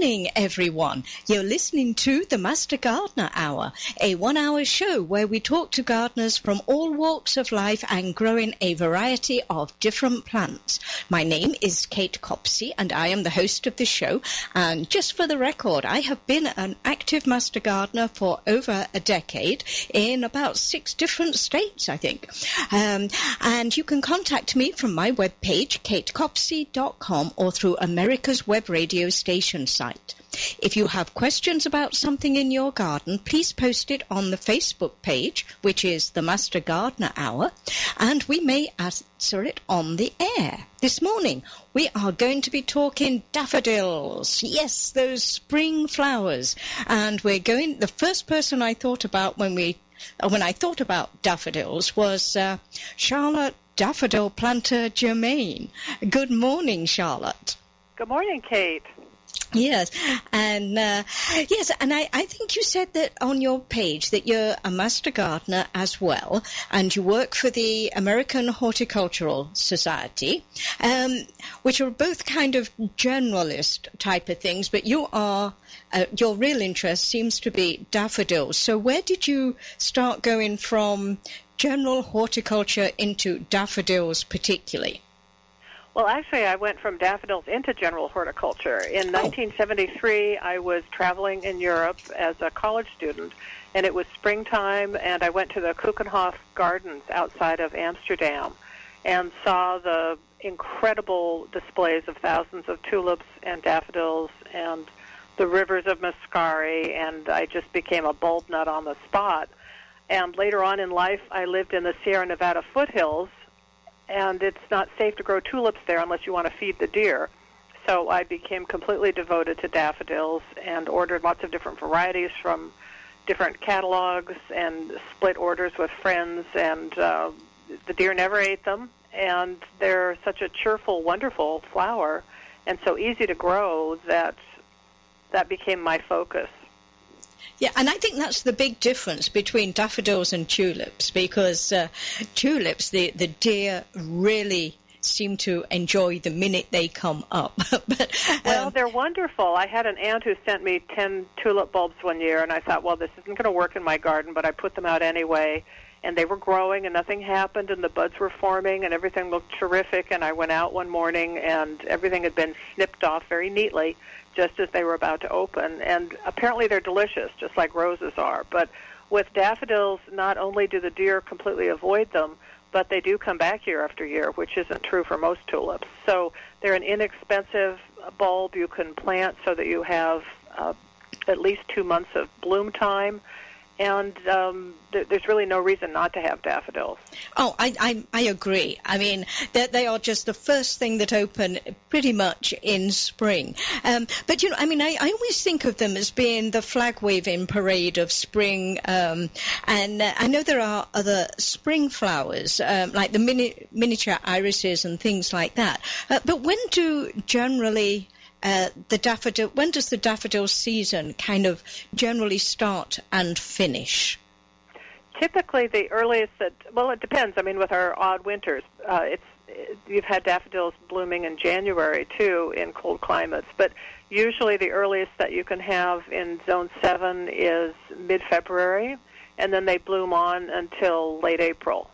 Morning, everyone. You're listening to the Master Gardener Hour, a one hour show where we talk to gardeners from all walks of life and growing a variety of different plants. My name is Kate Copsey and I am the host of the show. And just for the record, I have been an active Master Gardener for over a decade in about six different states, I think. Um, and you can contact me from my webpage, katecopsey.com or through America's Web Radio station site. If you have questions about something in your garden, please post it on the Facebook page, which is the Master Gardener Hour, and we may answer it on the air. This morning, we are going to be talking daffodils. Yes, those spring flowers. And we're going, the first person I thought about when we, when I thought about daffodils was uh, Charlotte Daffodil Planter Germain. Good morning, Charlotte. Good morning, Kate. Yes, and uh, yes, and I, I think you said that on your page that you're a master gardener as well, and you work for the American Horticultural Society, um, which are both kind of generalist type of things, but you are uh, your real interest seems to be daffodils. So where did you start going from general horticulture into daffodils particularly? Well, actually, I went from daffodils into general horticulture. In Oh. 1973, I was traveling in Europe as a college student, and it was springtime, and I went to the Keukenhof Gardens outside of Amsterdam and saw the incredible displays of thousands of tulips and daffodils and the rivers of Muscari, and I just became a bulb nut on the spot. And later on in life, I lived in the Sierra Nevada foothills, and it's not safe to grow tulips there unless you want to feed the deer. So I became completely devoted to daffodils and ordered lots of different varieties from different catalogs and split orders with friends. And uh, the deer never ate them, and they're such a cheerful, wonderful flower, and so easy to grow that that became my focus. Yeah, and I think that's the big difference between daffodils and tulips because uh, tulips, the, the deer really seem to enjoy the minute they come up. but Well, um, they're wonderful. I had an aunt who sent me 10 tulip bulbs one year, and I thought, well, this isn't going to work in my garden, but I put them out anyway. And they were growing, and nothing happened, and the buds were forming, and everything looked terrific. And I went out one morning, and everything had been snipped off very neatly, just as they were about to open. And apparently, they're delicious, just like roses are. But with daffodils, not only do the deer completely avoid them, but they do come back year after year, which isn't true for most tulips. So they're an inexpensive bulb you can plant so that you have uh, at least two months of bloom time. And um, th- there's really no reason not to have daffodils. oh, I, I, I agree. I mean, they, are just the first thing that open pretty much in spring. Um, but, you know, I mean, I, I always think of them as being the flag waving parade of spring. Um, and uh, I know there are other spring flowers, um, like the mini, miniature irises and things like that. Uh, but when do generally uh, the daffodil, when does the daffodil season kind of generally start and finish? Typically, the earliest that well, it depends. I mean, with our odd winters, uh, it's you've had daffodils blooming in January too in cold climates, but usually the earliest that you can have in zone seven is mid-February, and then they bloom on until late April.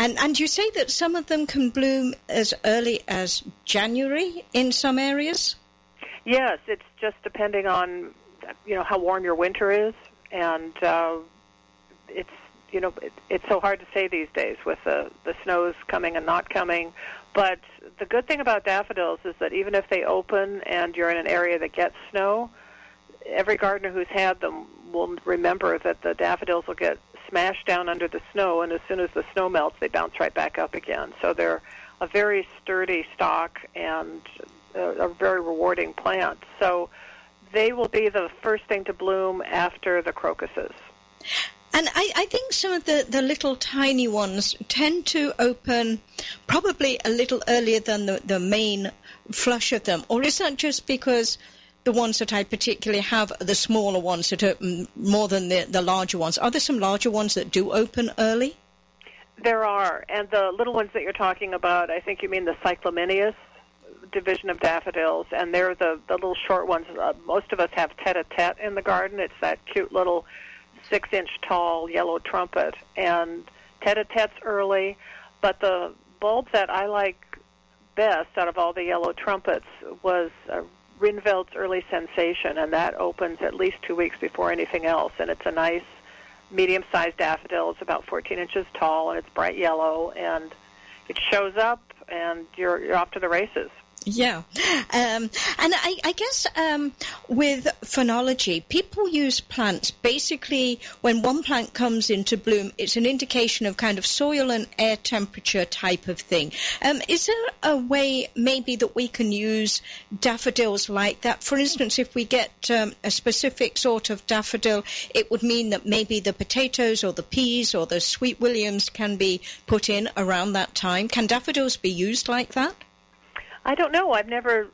And and you say that some of them can bloom as early as January in some areas. Yes, it's just depending on you know how warm your winter is, and uh, it's you know it, it's so hard to say these days with the the snows coming and not coming. But the good thing about daffodils is that even if they open and you're in an area that gets snow, every gardener who's had them will remember that the daffodils will get smashed down under the snow, and as soon as the snow melts, they bounce right back up again. So they're a very sturdy stock and a, a very rewarding plant. So they will be the first thing to bloom after the crocuses. And I, I, think some of the, the little tiny ones tend to open probably a little earlier than the, the main flush of them. Or is that just because the ones that I particularly have are the smaller ones that open more than the, the larger ones? Are there some larger ones that do open early? There are. And the little ones that you're talking about, I think you mean the cyclamineus division of daffodils, and they're the, the little short ones. Uh, most of us have tete-a-tete in the garden. It's that cute little six inch tall yellow trumpet. And tete-a-tete's early, but the bulb that I like best out of all the yellow trumpets was uh, Rijnveld's early sensation, and that opens at least two weeks before anything else. And it's a nice medium sized daffodil. It's about 14 inches tall, and it's bright yellow, and it shows up, and you're, you're off to the races. Yeah, um, and I, I guess um, with phenology, people use plants basically when one plant comes into bloom, it's an indication of kind of soil and air temperature type of thing. Um, is there a way maybe that we can use daffodils like that? For instance, if we get um, a specific sort of daffodil, it would mean that maybe the potatoes or the peas or the sweet williams can be put in around that time. Can daffodils be used like that? I don't know. I've never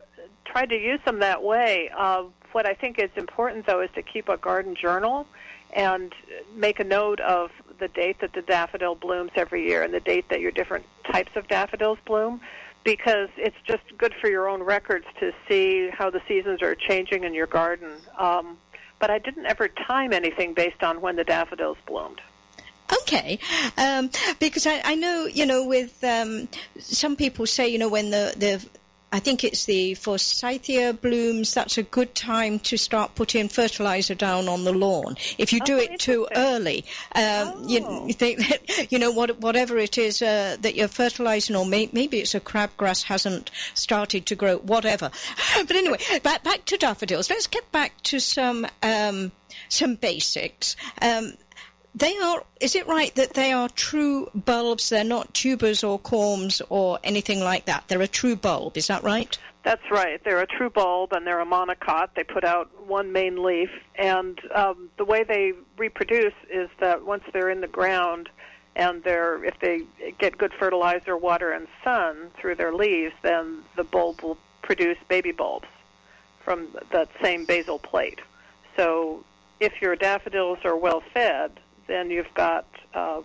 tried to use them that way. Uh, what I think is important, though, is to keep a garden journal and make a note of the date that the daffodil blooms every year and the date that your different types of daffodils bloom because it's just good for your own records to see how the seasons are changing in your garden. Um, but I didn't ever time anything based on when the daffodils bloomed. Okay, um, because I, I, know, you know, with um, some people say, you know, when the, the I think it's the forsythia blooms. That's a good time to start putting fertilizer down on the lawn. If you do oh, it too early, um, oh. you, you, think that you know what, whatever it is uh, that you're fertilizing, or may, maybe it's a crabgrass hasn't started to grow. Whatever. But anyway, back back to daffodils. Let's get back to some um, some basics. Um, they are, is it right that they are true bulbs? They're not tubers or corms or anything like that. They're a true bulb, is that right? That's right. They're a true bulb and they're a monocot. They put out one main leaf. And um, the way they reproduce is that once they're in the ground and they're, if they get good fertilizer, water, and sun through their leaves, then the bulb will produce baby bulbs from that same basal plate. So if your daffodils are well fed, then you've got uh,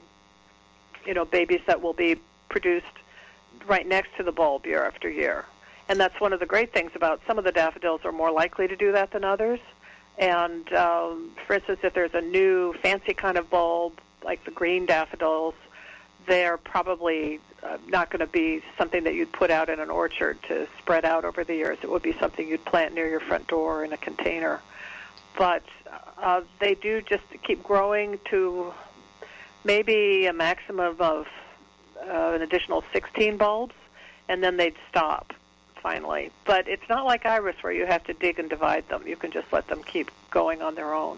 you know babies that will be produced right next to the bulb year after year. And that's one of the great things about some of the daffodils are more likely to do that than others. And um, for instance, if there's a new fancy kind of bulb like the green daffodils, they're probably uh, not going to be something that you'd put out in an orchard to spread out over the years. It would be something you'd plant near your front door in a container. But uh, they do just keep growing to maybe a maximum of uh, an additional 16 bulbs, and then they'd stop finally. But it's not like iris where you have to dig and divide them. You can just let them keep going on their own.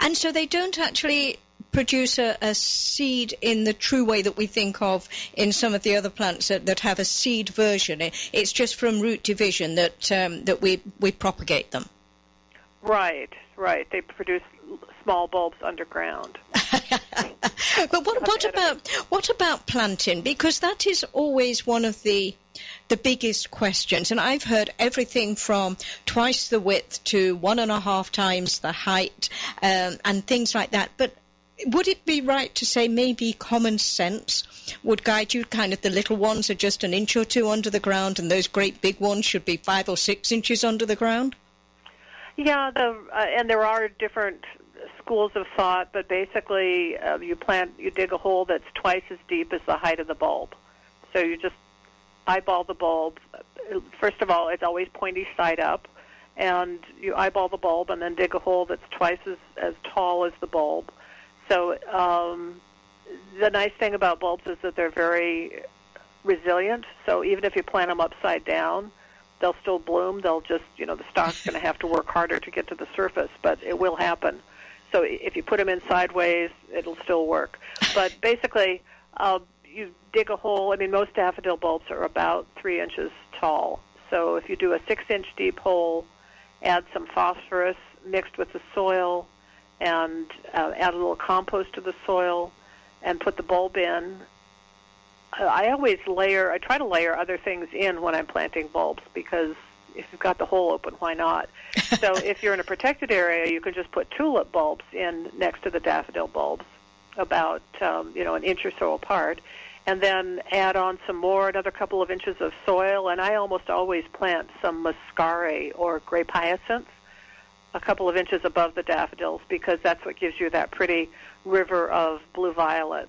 And so they don't actually produce a, a, seed in the true way that we think of in some of the other plants that, that have a seed version. It, it's just from root division that um, that we we propagate them. Right, right. They produce small bulbs underground. but what, what about what about planting? Because that is always one of the the biggest questions. And I've heard everything from twice the width to one and a half times the height um, and things like that. But would it be right to say maybe common sense would guide you? Kind of the little ones are just an inch or two under the ground, and those great big ones should be five or six inches under the ground? Yeah, the uh, and there are different schools of thought, but basically, uh, you plant, you dig a hole that's twice as deep as the height of the bulb. So you just eyeball the bulb. First of all, it's always pointy side up, and you eyeball the bulb and then dig a hole that's twice as as tall as the bulb. So um, the nice thing about bulbs is that they're very resilient. So even if you plant them upside down, they'll still bloom. They'll just, you know, the stock's going to have to work harder to get to the surface, but it will happen. So if you put them in sideways, it'll still work. But basically, uh, you dig a hole. I mean, most daffodil bulbs are about three inches tall. So if you do a six-inch deep hole, add some phosphorus mixed with the soil, and uh, add a little compost to the soil and put the bulb in. I always layer, I try to layer other things in when I'm planting bulbs because if you've got the hole open, why not? so if you're in a protected area, you can just put tulip bulbs in next to the daffodil bulbs, about um, you know an inch or so apart, and then add on some more, another couple of inches of soil. And I almost always plant some muscari or grape hyacinth a couple of inches above the daffodils because that's what gives you that pretty river of blue violet.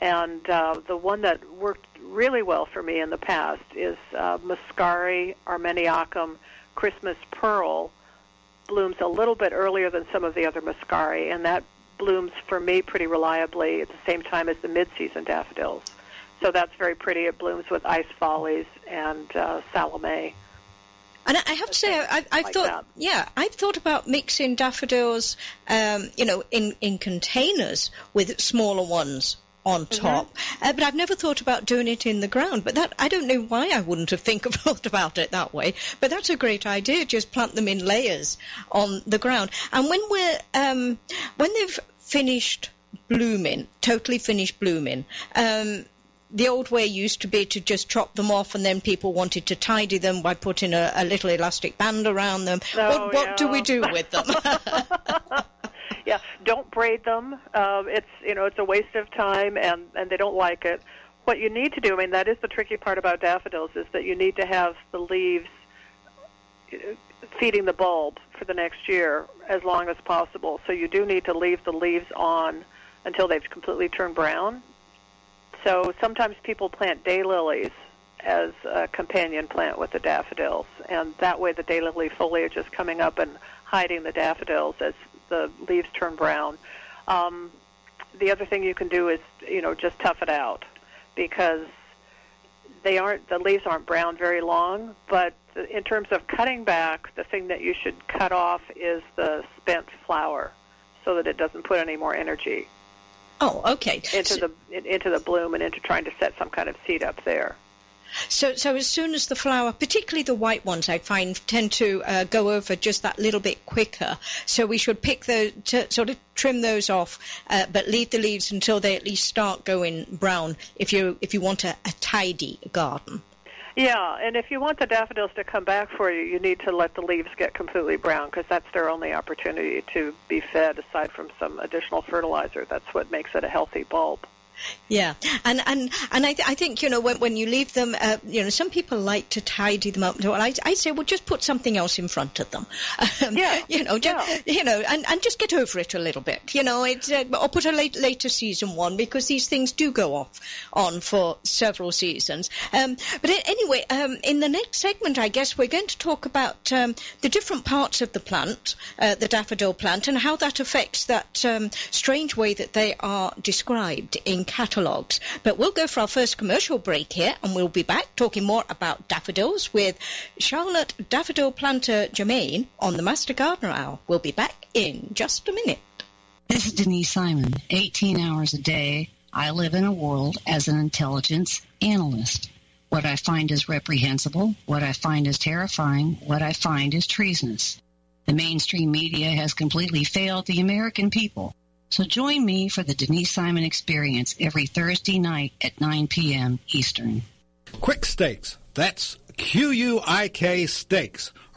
And uh, the one that worked really well for me in the past is uh, Muscari armeniacum Christmas Pearl. Blooms a little bit earlier than some of the other Muscari, and that blooms for me pretty reliably at the same time as the mid-season daffodils. So that's very pretty. It blooms with ice follies and uh, salome. And I have to say, I, I've like thought, that. yeah, I've thought about mixing daffodils, um, you know, in, in containers with smaller ones on mm-hmm. top. Mm-hmm. Uh, but I've never thought about doing it in the ground. But that I don't know why I wouldn't have think thought about it that way. But that's a great idea. Just plant them in layers on the ground. And when we're um, when they've finished blooming, totally finished blooming, um, the old way used to be to just chop them off and then people wanted to tidy them by putting a, a little elastic band around them. Oh, what, what yeah. do we do with them? yeah, don't braid them. Um, it's you know it's a waste of time and and they don't like it. What you need to do, I mean, that is the tricky part about daffodils is that you need to have the leaves uh, feeding the bulb for the next year as long as possible. So you do need to leave the leaves on until they've completely turned brown so sometimes people plant daylilies as a companion plant with the daffodils, and that way the daylily foliage is coming up and hiding the daffodils as the leaves turn brown. Um, the other thing you can do is, you know, just tough it out because they aren't the leaves aren't brown very long, but in terms of cutting back, the thing that you should cut off is the spent flower so that it doesn't put any more energy Oh, okay. Into so, the into the bloom and into trying to set some kind of seed up there. So, so as soon as the flower, particularly the white ones, I find tend to uh, go over just that little bit quicker. So we should pick the to sort of trim those off, uh, but leave the leaves until they at least start going brown. If you if you want a, a tidy garden. Yeah, and if you want the daffodils to come back for you, you need to let the leaves get completely brown because that's their only opportunity to be fed aside from some additional fertilizer. That's what makes it a healthy bulb. Yeah, and and and I, th- I think you know when when you leave them, uh, you know, some people like to tidy them up. Well, I I say, well, just put something else in front of them. Um, yeah, you know, just, yeah. you know, and and just get over it a little bit. You know, it's uh, or put a late, later season one because these things do go off on for several seasons. Um, but anyway, um, in the next segment, I guess we're going to talk about um, the different parts of the plant, uh, the daffodil plant, and how that affects that um, strange way that they are described in catalogues. But we'll go for our first commercial break here and we'll be back talking more about daffodils with Charlotte Daffodil Planter Germain on the Master Gardener Hour. We'll be back in just a minute. This is Denise Simon. 18 hours a day, I live in a world as an intelligence analyst. What I find is reprehensible, what I find is terrifying, what I find is treasonous. The mainstream media has completely failed the American people. So join me for the Denise Simon Experience every Thursday night at 9 p.m. Eastern. Quik Stakes. That's Q-U-I-K Stakes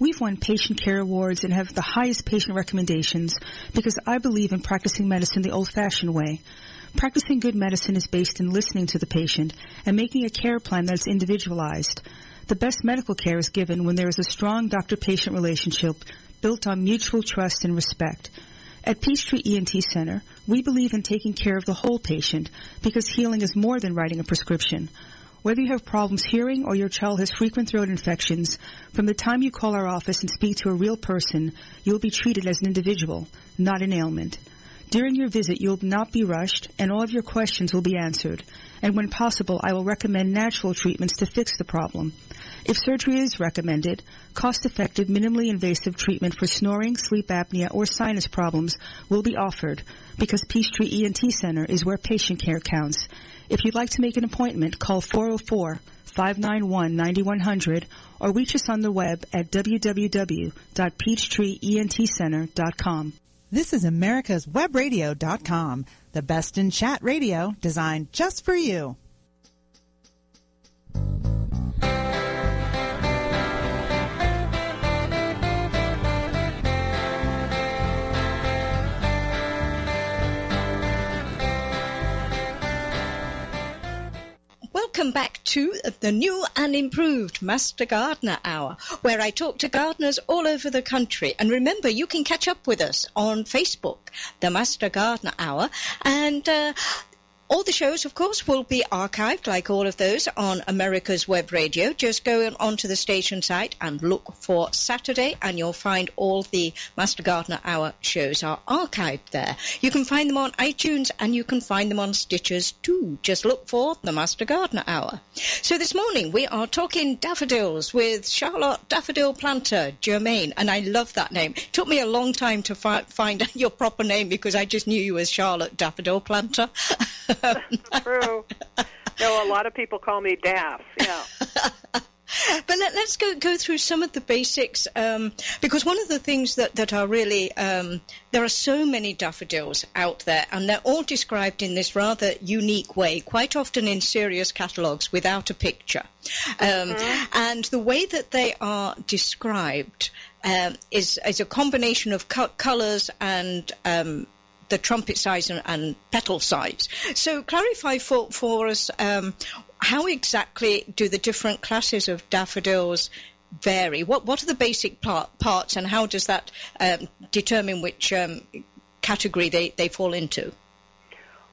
We've won patient care awards and have the highest patient recommendations because I believe in practicing medicine the old-fashioned way. Practicing good medicine is based in listening to the patient and making a care plan that is individualized. The best medical care is given when there is a strong doctor-patient relationship built on mutual trust and respect. At Peachtree ENT Center, we believe in taking care of the whole patient because healing is more than writing a prescription. Whether you have problems hearing or your child has frequent throat infections, from the time you call our office and speak to a real person, you will be treated as an individual, not an ailment. During your visit, you will not be rushed, and all of your questions will be answered. And when possible, I will recommend natural treatments to fix the problem. If surgery is recommended, cost-effective, minimally invasive treatment for snoring, sleep apnea, or sinus problems will be offered because Peachtree ENT Center is where patient care counts. If you'd like to make an appointment, call 404-591-9100 or reach us on the web at www.peachtreeentcenter.com. This is America's Webradio.com, the best in chat radio designed just for you. Welcome back to the new and improved Master Gardener Hour, where I talk to gardeners all over the country. And remember, you can catch up with us on Facebook, the Master Gardener Hour, and uh, all the shows, of course, will be archived, like all of those, on America's Web Radio. Just go onto the station site and look for Saturday, and you'll find all the Master Gardener Hour shows are archived there. You can find them on iTunes and you can find them on Stitchers too. Just look for the Master Gardener Hour. So this morning we are talking daffodils with Charlotte Daffodil Planter Germain, and I love that name. It took me a long time to fi- find your proper name because I just knew you as Charlotte Daffodil Planter. True. No, a lot of people call me Daff. Yeah. But let, us go go through some of the basics um, because one of the things that that are really um, there are so many daffodils out there and they're all described in this rather unique way, quite often in serious catalogues without a picture, um, mm-hmm. and the way that they are described um, is is a combination of co- colours and um, the trumpet size and, and, petal size. So clarify for, for us um, how exactly do the different classes of daffodils vary? What what are the basic part, parts, and how does that um, determine which um, category they, they fall into?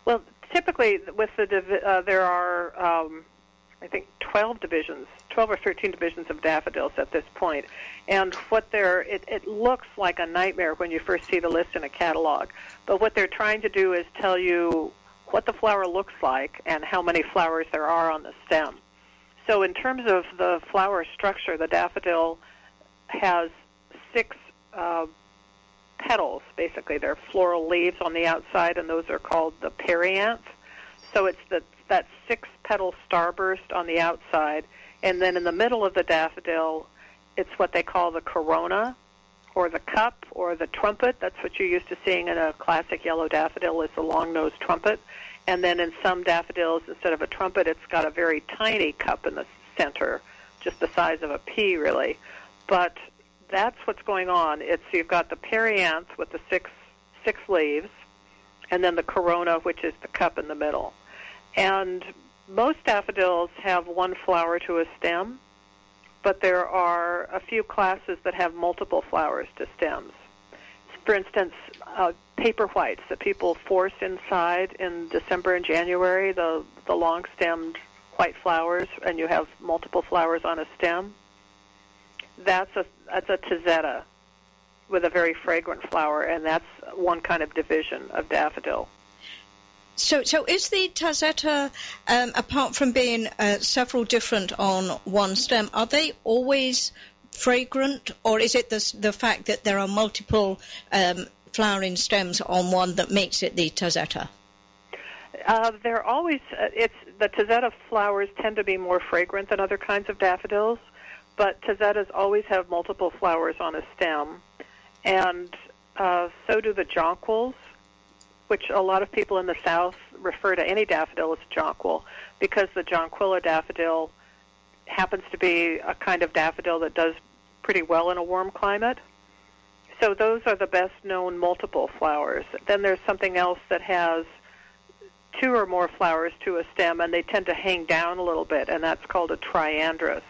Well, typically with the uh, there are um, I think 12 divisions, 12 or 13 divisions of daffodils at this point. And what they're, it, it looks like a nightmare when you first see the list in a catalog. But what they're trying to do is tell you what the flower looks like and how many flowers there are on the stem. So in terms of the flower structure, the daffodil has six uh, petals, basically. They're floral leaves on the outside, and those are called the perianth. So it's the that six petal starburst on the outside, and then in the middle of the daffodil, it's what they call the corona, or the cup, or the trumpet. That's what you're used to seeing in a classic yellow daffodil is the long-nosed trumpet. And then in some daffodils, instead of a trumpet, it's got a very tiny cup in the center, just the size of a pea, really. But that's what's going on. It's you've got the perianth with the six six leaves, and then the corona, which is the cup in the middle. And most daffodils have one flower to a stem, but there are a few classes that have multiple flowers to stems. For instance, uh, paper whites that people force inside in December and January, the, the long stemmed white flowers, and you have multiple flowers on a stem. That's a that's a tazetta with a very fragrant flower, and that's one kind of division of daffodil. So, so is the Tazetta, um, apart from being uh, several different on one stem, are they always fragrant, or is it the, the fact that there are multiple um, flowering stems on one that makes it the Tazetta? Uh, they're always uh, it's the Tazetta flowers tend to be more fragrant than other kinds of daffodils, but Tazettas always have multiple flowers on a stem, and uh, so do the jonquils which a lot of people in the South refer to any daffodil as jonquil because the jonquilla daffodil happens to be a kind of daffodil that does pretty well in a warm climate. So those are the best known multiple flowers. Then there's something else that has two or more flowers to a stem, and they tend to hang down a little bit, and that's called a triandrus.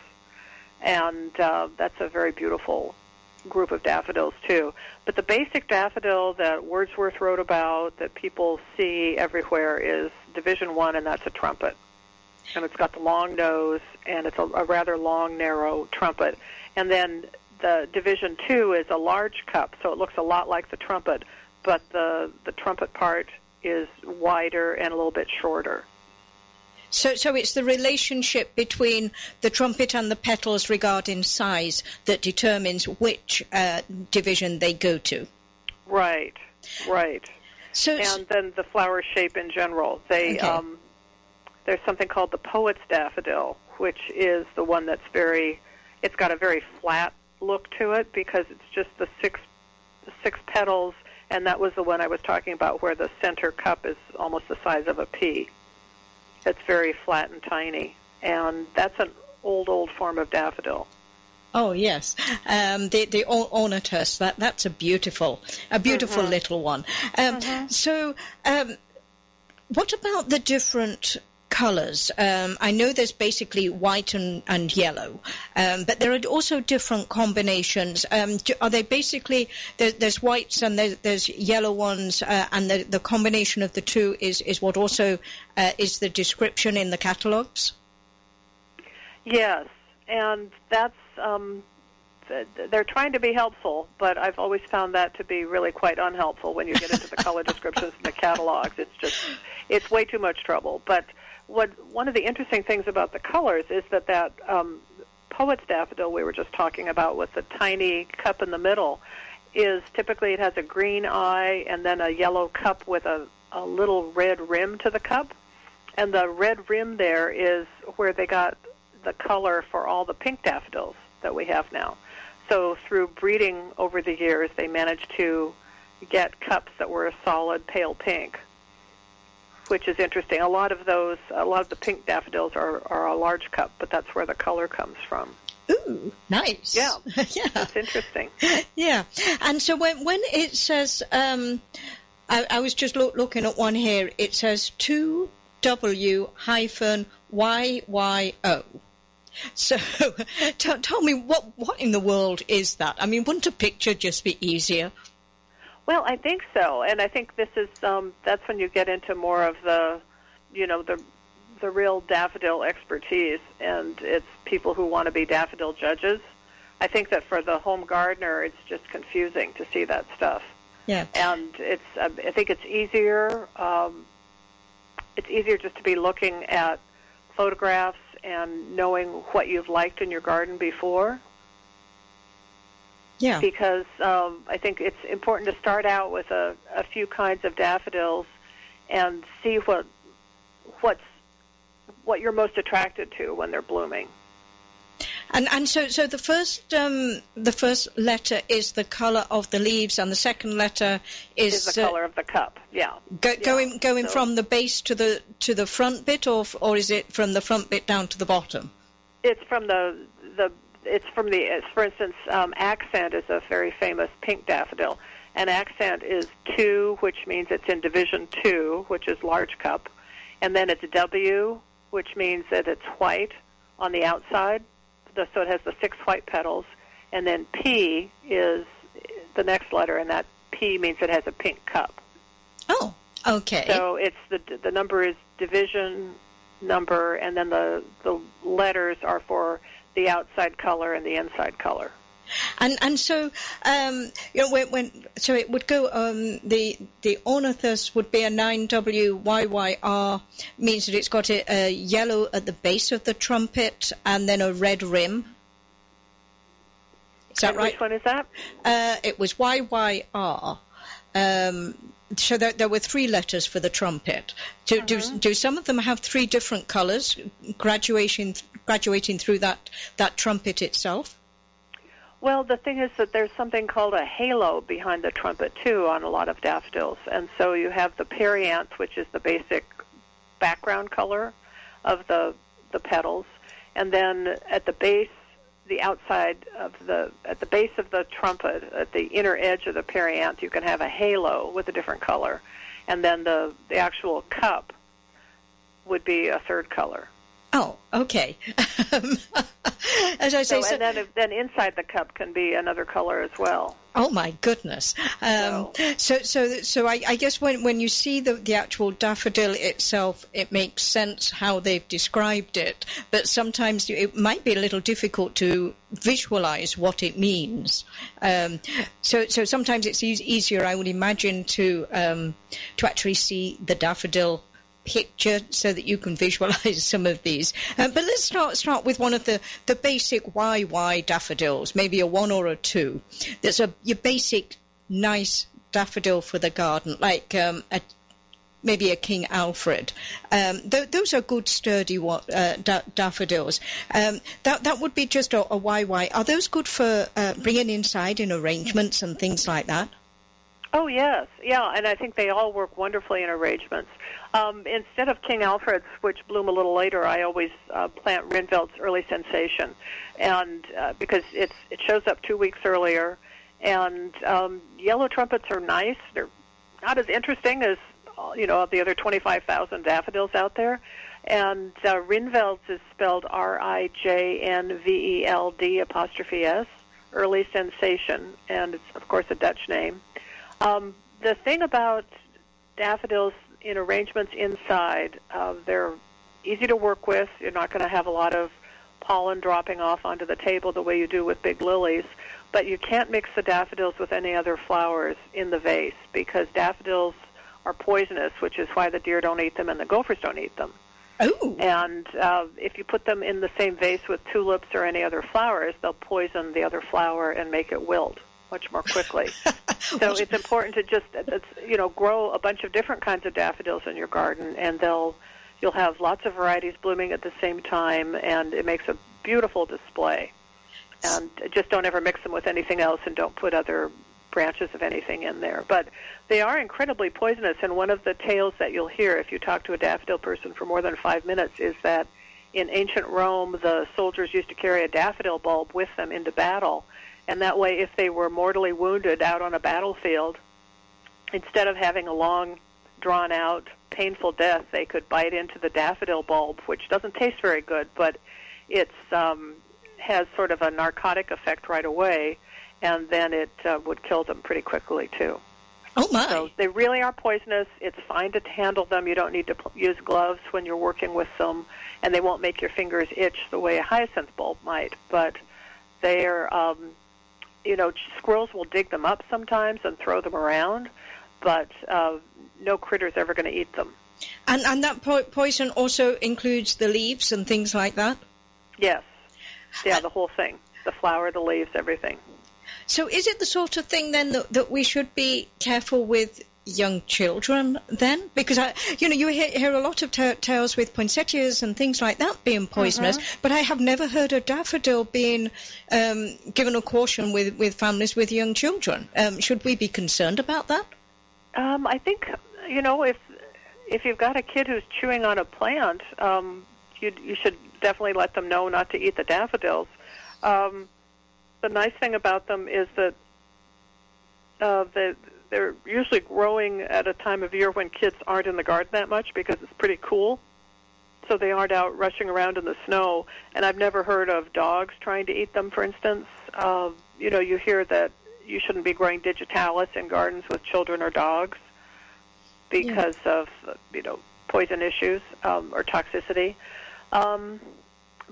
And uh, that's a very beautiful group of daffodils too. But the basic daffodil that Wordsworth wrote about, that people see everywhere, is Division One, and that's a trumpet. And it's got the long nose, and it's a, a rather long, narrow trumpet. And then the Division Two is a large cup, so it looks a lot like the trumpet, but the the trumpet part is wider and a little bit shorter. So, so it's the relationship between the trumpet and the petals regarding size that determines which uh, division they go to. Right, right. So, and then the flower shape in general. They Okay. um, there's something called the poet's daffodil, which is the one that's very. It's got a very flat look to it because it's just the six the six petals, and that was the one I was talking about, where the center cup is almost the size of a pea. It's very flat and tiny, and that's an old old form of daffodil. oh yes, um, the the ornatus. That that's a beautiful, a beautiful little one. Um, So, um, what about the different? Colors. Um, I know there's basically white and, and yellow, um, but there are also different combinations. Um, do, are they basically there, there's whites and there's, there's yellow ones, uh, and the, the combination of the two is is what also uh, is the description in the catalogs. Yes, and that's um, they're trying to be helpful, but I've always found that to be really quite unhelpful when you get into the color descriptions in the catalogs. It's just it's way too much trouble. But what one of the interesting things about the colors is that that um, poet's daffodil we were just talking about with the tiny cup in the middle is typically it has a green eye and then a yellow cup with a, a little red rim to the cup. And the red rim there is where they got the color for all the pink daffodils that we have now. So through breeding over the years, they managed to get cups that were a solid pale pink, which is interesting. A lot of those, a lot of the pink daffodils are, are a large cup, but that's where the color comes from. Ooh, nice. Yeah. yeah. That's interesting. Yeah, and so when when it says, um, I, I was just loo- looking at one here. It says two W hyphen Y Y O. So, t- tell me what what in the world is that? I mean, wouldn't a picture just be easier? Well, I think so, and I think this is um, that's when you get into more of the, you know, the the real daffodil expertise, and it's people who want to be daffodil judges. I think that for the home gardener, it's just confusing to see that stuff, Yeah. and it's uh, I think it's easier. Um, it's easier just to be looking at photographs and knowing what you've liked in your garden before Yeah. because um, I think it's important to start out with a, a few kinds of daffodils and see what what's what you're most attracted to when they're blooming. And and so so the first um, the first letter is the color of the leaves, and the second letter is, Is the uh, color of the cup? Yeah. Go, Yeah, going going so- from the base to the to the front bit, or or is it from the front bit down to the bottom? It's from the the it's from the it's, for instance um, accent is a very famous pink daffodil. And accent is two, which means it's in division two, which is large cup, and then it's W, which means that it's white on the outside, so it has the six white petals, and then P is the next letter, and that P means it has a pink cup. Oh, okay. So it's the the number is division number, and then the the letters are for the outside color and the inside color. And and so um, you know when, when so it would go um, the the ornatus would be a nine W Y Y R means that it's got a, a yellow at the base of the trumpet and then a red rim. Is that And right? Which one is that? Uh, it was Y Y R. Um, so there, there were three letters for the trumpet. Do, do, do some of them have three different colours, graduating graduating through that that trumpet itself? Well, the thing is that there's something called a halo behind the trumpet too on a lot of daffodils, and so you have the perianth, which is the basic background color of the the petals, and then at the base, the outside of the at the base of the trumpet, at the inner edge of the perianth, you can have a halo with a different color, and then the the actual cup would be a third color. Oh, okay. As I say, So, so, and then then inside the cup can be another color as well. Oh my goodness! Um, so, so, so I, I, guess when when you see the the actual daffodil itself, it makes sense how they've described it. But sometimes it might be a little difficult to visualize what it means. Um, so, so sometimes it's easier, I would imagine, to um, to actually see the daffodil picture so that you can visualize some of these. Um, but let's start start with one of the, the basic YY daffodils, maybe a one or a two. There's a your basic nice daffodil for the garden, like um, a maybe a King Alfred. Um, th- those are good, sturdy uh, da- daffodils. Um, that that would be just a, a YY. Are those good for uh, bringing inside in arrangements and things like that? Oh yes, yeah, and I think they all work wonderfully in arrangements. Um, instead of King Alfred's, which bloom a little later, I always uh, plant Rijnveld's Early Sensation, and uh, because it's it shows up two weeks earlier. And um, yellow trumpets are nice. They're not as interesting as you know the other 25,000 daffodils out there. And uh, Rijnveld's is spelled R-I-J-N-V-E-L-D apostrophe S, Early Sensation, and it's of course a Dutch name. Um, the thing about daffodils in arrangements inside. Uh, they're easy to work with. You're not going to have a lot of pollen dropping off onto the table the way you do with big lilies. But you can't mix the daffodils with any other flowers in the vase because daffodils are poisonous, which is why the deer don't eat them and the gophers don't eat them. Oh. And uh, if you put them in the same vase with tulips or any other flowers, they'll poison the other flower and make it wilt much more quickly. so it's important to just you know grow a bunch of different kinds of daffodils in your garden, and they'll you'll have lots of varieties blooming at the same time, and it makes a beautiful display. And just don't ever mix them with anything else, and don't put other branches of anything in there. But they are incredibly poisonous, and one of the tales that you'll hear if you talk to a daffodil person for more than five minutes is that in ancient Rome, the soldiers used to carry a daffodil bulb with them into battle and that way, if they were mortally wounded out on a battlefield, instead of having a long, drawn out, painful death, they could bite into the daffodil bulb, which doesn't taste very good, but it's um, has sort of a narcotic effect right away, and then it uh, would kill them pretty quickly too. Oh my! So they really are poisonous. It's fine to handle them. You don't need to pl- use gloves when you're working with them, and they won't make your fingers itch the way a hyacinth bulb might. But they are um, you know, squirrels will dig them up sometimes and throw them around, but uh, no critter's ever going to eat them. And and that po- poison also includes the leaves and things like that. Yes, yeah, the whole thing, the flower, the leaves, everything. So, is it the sort of thing then that, that we should be careful with young children then? Because I, you know, you hear, hear a lot of t- tales with poinsettias and things like that being poisonous, uh-huh. but I have never heard a daffodil being um, given a caution with, with families with young children. Um, should we be concerned about that? Um, I think you know if if you've got a kid who's chewing on a plant, um, you you should definitely let them know not to eat the daffodils. Um, the nice thing about them is that uh, the they're usually growing at a time of year when kids aren't in the garden that much because it's pretty cool. So they aren't out rushing around in the snow. And I've never heard of dogs trying to eat them, for instance. Uh, you know, you hear that you shouldn't be growing digitalis in gardens with children or dogs because yeah. of, you know, poison issues um, or toxicity. Um,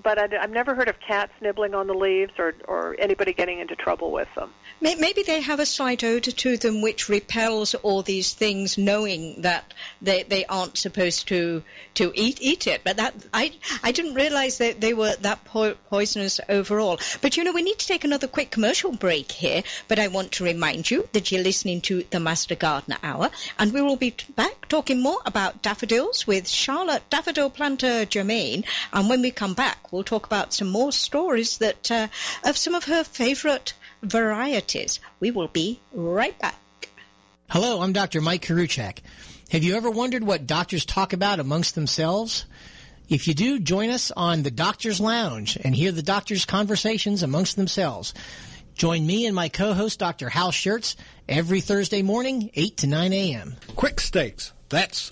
but I, I've never heard of cats nibbling on the leaves or, or anybody getting into trouble with them. Maybe they have a slight odor to them which repels all these things, knowing that they, they aren't supposed to to eat eat it. But that I I didn't realize that they were that po- poisonous overall. But you know, we need to take another quick commercial break here. But I want to remind you that you're listening to the Master Gardener Hour, and we will be back talking more about daffodils with Charlotte Daffodil Planter Germain. And when we come back, we'll talk about some more stories that uh, of some of her favorite varieties. We will be right back. Hello, I'm Dr. Mike Koriwchak. Have you ever wondered what doctors talk about amongst themselves? If you do, join us on the Doctor's Lounge and hear the doctors' conversations amongst themselves. Join me and my co-host, Dr. Hal Schertz, every Thursday morning, 8 to 9 a.m. Quick Stakes. That's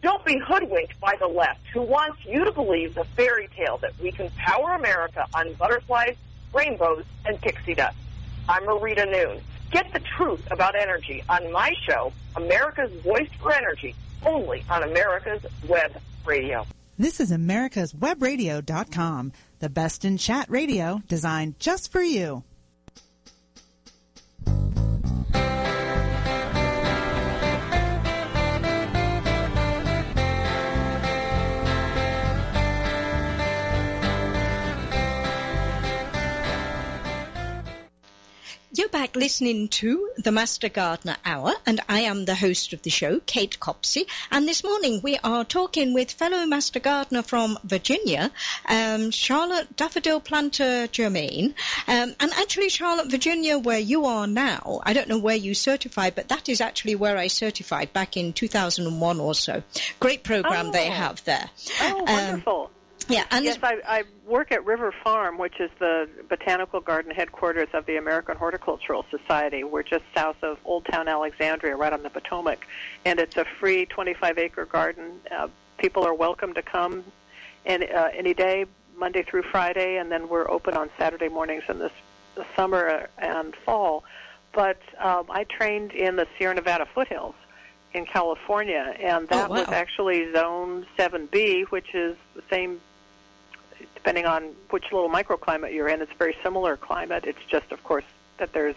Don't be hoodwinked by the left who wants you to believe the fairy tale that we can power America on butterflies, rainbows, and pixie dust. I'm Marita Noon. Get the truth about energy on my show, America's Voice for Energy, only on America's Web Radio. This is America's Web Webradio.com, the best in chat radio designed just for you. You're back listening to the Master Gardener Hour, and I am the host of the show, Kate Copsey. And this morning we are talking with fellow Master Gardener from Virginia, um, Charlotte Daffodil Planter Germain. Um, and actually, Charlotte, Virginia, where you are now, I don't know where you certified, but that is actually where I certified back in 2001 or so. Great program oh. they have there. Oh, wonderful. Um, yeah, and yes, I, I work at River Farm, which is the botanical garden headquarters of the American Horticultural Society. We're just south of Old Town Alexandria, right on the Potomac, and it's a free 25-acre garden. Uh, people are welcome to come and uh, any day, Monday through Friday, and then we're open on Saturday mornings in this the summer and fall. But um, I trained in the Sierra Nevada foothills in California, and that oh, wow. was actually Zone 7B, which is the same depending on which little microclimate you're in, it's a very similar climate. It's just, of course, that there's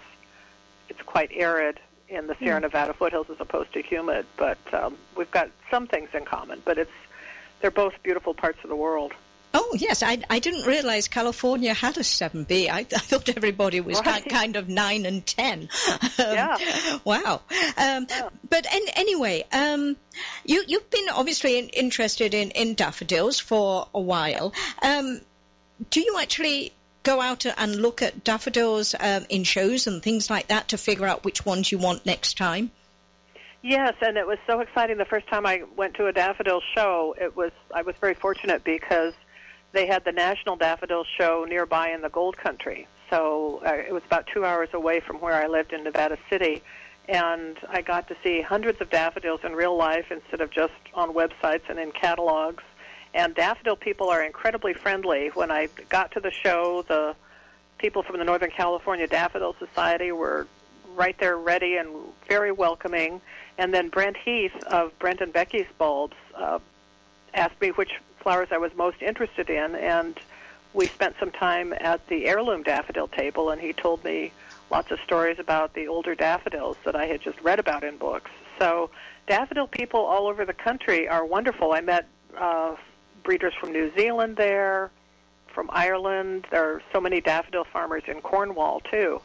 it's quite arid in the Sierra Nevada foothills as opposed to humid. But um, we've got some things in common. But it's they're both beautiful parts of the world. Oh yes, I, I didn't realize California had a seven B. I, I thought everybody was Right. kind, kind of nine and ten. Um, Yeah. Wow. Um, Yeah. But an anyway, um, you you've been obviously in, interested in, in daffodils for a while. Um, do you actually go out and look at daffodils um, in shows and things like that to figure out which ones you want next time? Yes, and it was so exciting the first time I went to a daffodil show. It was I was very fortunate because they had the National Daffodil Show nearby in the Gold Country. So uh, it was about two hours away from where I lived in Nevada City, and I got to see hundreds of daffodils in real life instead of just on websites and in catalogs. And daffodil people are incredibly friendly. When I got to the show, the people from the Northern California Daffodil Society were right there ready and very welcoming. And then Brent Heath of Brent and Becky's Bulbs uh, asked me which flowers I was most interested in, and we spent some time at the heirloom daffodil table, and he told me lots of stories about the older daffodils that I had just read about in books. So daffodil people all over the country are wonderful. I met uh, breeders from New Zealand there, from Ireland. There are so many daffodil farmers in Cornwall too.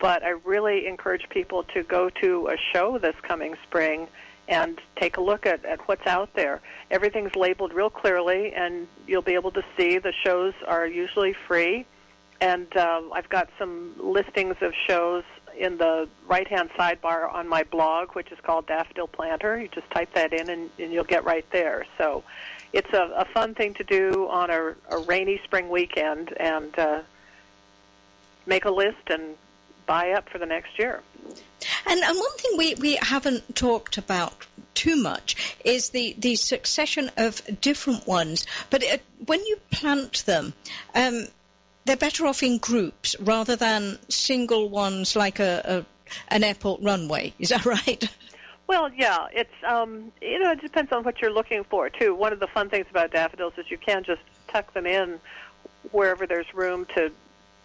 But I really encourage people to go to a show this coming spring and take a look at, at what's out there. Everything's labeled real clearly, and you'll be able to see the shows are usually free. And uh, I've got some listings of shows in the right-hand sidebar on my blog, which is called Daffodil Planter. You just type that in, and, and you'll get right there. So it's a, a fun thing to do on a, a rainy spring weekend, and uh, make a list and buy up for the next year. And, and one thing we, we haven't talked about too much is the, the succession of different ones. But it, when you plant them, um, they're better off in groups rather than single ones like a, a an airport runway. Is that right? Well, yeah, it's um, you know it depends on what you're looking for too. One of the fun things about daffodils is you can just tuck them in wherever there's room to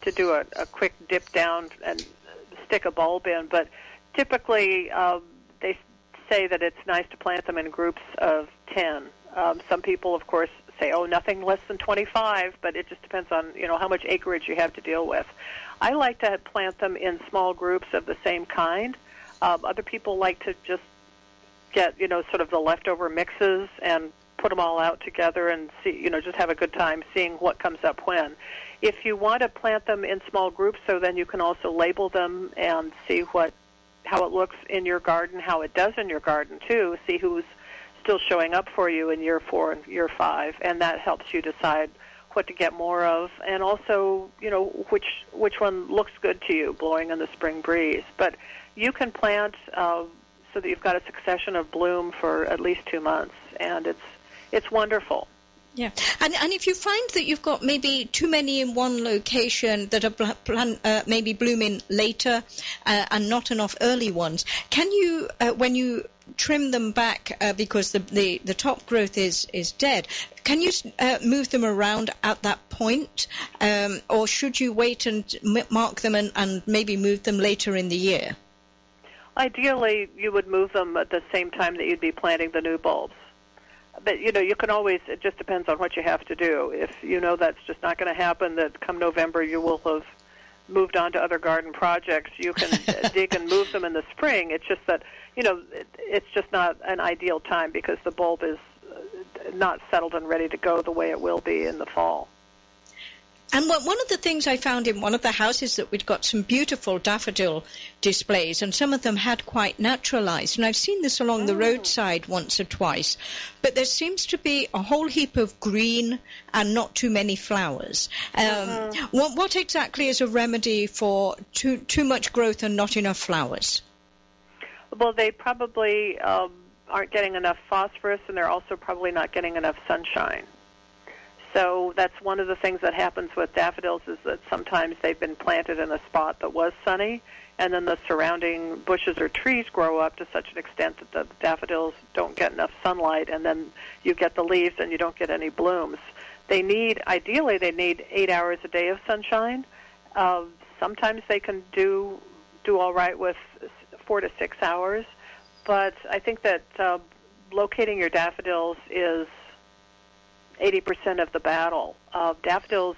to do a, a quick dip down and stick a bulb in. But typically, um, they say that it's nice to plant them in groups of ten. Um, some people, of course, say, "Oh, nothing less than 25," but it just depends on you know how much acreage you have to deal with. I like to plant them in small groups of the same kind. Um, other people like to just get you know sort of the leftover mixes and put them all out together and see you know just have a good time seeing what comes up when. If you want to plant them in small groups, so then you can also label them and see what how it looks in your garden, how it does in your garden too. See who's still showing up for you in year four and year five, and that helps you decide what to get more of, and also you know which which one looks good to you, blowing in the spring breeze. But you can plant uh, so that you've got a succession of bloom for at least two months, and it's it's wonderful. Yeah, and and if you find that you've got maybe too many in one location that are plan, uh, maybe blooming later, uh, and not enough early ones, can you uh, when you trim them back uh, because the, the the top growth is is dead? Can you uh, move them around at that point, um, or should you wait and mark them and, and maybe move them later in the year? Ideally, you would move them at the same time that you'd be planting the new bulbs but you know you can always it just depends on what you have to do. If you know that's just not going to happen that come november you will have moved on to other garden projects. You can dig and move them in the spring. It's just that you know it, it's just not an ideal time because the bulb is uh, not settled and ready to go the way it will be in the fall and one of the things I found in one of the houses that we'd got some beautiful daffodil displays, and some of them had quite naturalized. And I've seen this along oh. the roadside once or twice. But there seems to be a whole heap of green and not too many flowers. Um, uh-huh. what, what exactly is a remedy for too, too much growth and not enough flowers? Well, they probably um, aren't getting enough phosphorus, and they're also probably not getting enough sunshine. So that's one of the things that happens with daffodils is that sometimes they've been planted in a spot that was sunny, and then the surrounding bushes or trees grow up to such an extent that the daffodils don't get enough sunlight, and then you get the leaves and you don't get any blooms. They need, ideally, they need eight hours a day of sunshine. Uh, sometimes they can do do all right with four to six hours, but I think that uh, locating your daffodils is 80% of the battle. Uh, daffodils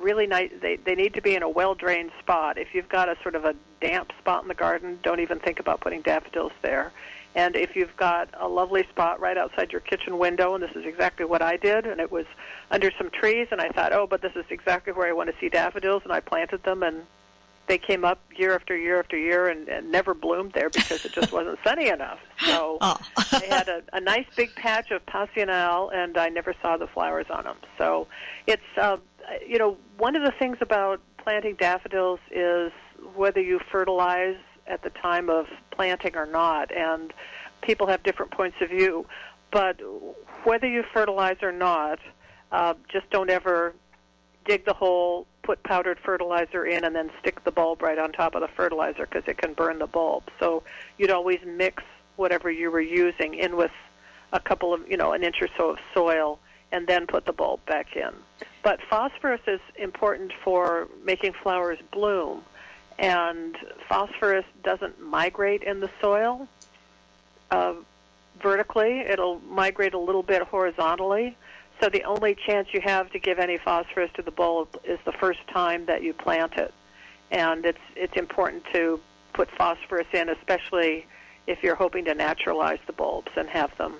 really nice. They they need to be in a well drained spot. If you've got a sort of a damp spot in the garden, don't even think about putting daffodils there. And if you've got a lovely spot right outside your kitchen window, and this is exactly what I did, and it was under some trees, and I thought, oh, but this is exactly where I want to see daffodils, and I planted them, and they came up year after year after year and, and never bloomed there because it just wasn't sunny enough. So oh. they had a, a nice big patch of Passionale, and I never saw the flowers on them. So it's uh, you know one of the things about planting daffodils is whether you fertilize at the time of planting or not, and people have different points of view. But whether you fertilize or not, uh, just don't ever dig the hole, put powdered fertilizer in, and then stick the bulb right on top of the fertilizer because it can burn the bulb. So you'd always mix whatever you were using in with a couple of, you know, an inch or so of soil, and then put the bulb back in. But phosphorus is important for making flowers bloom, and phosphorus doesn't migrate in the soil uh, vertically. It'll migrate a little bit horizontally. So the only chance you have to give any phosphorus to the bulb is the first time that you plant it. And it's it's important to put phosphorus in, especially if you're hoping to naturalize the bulbs and have them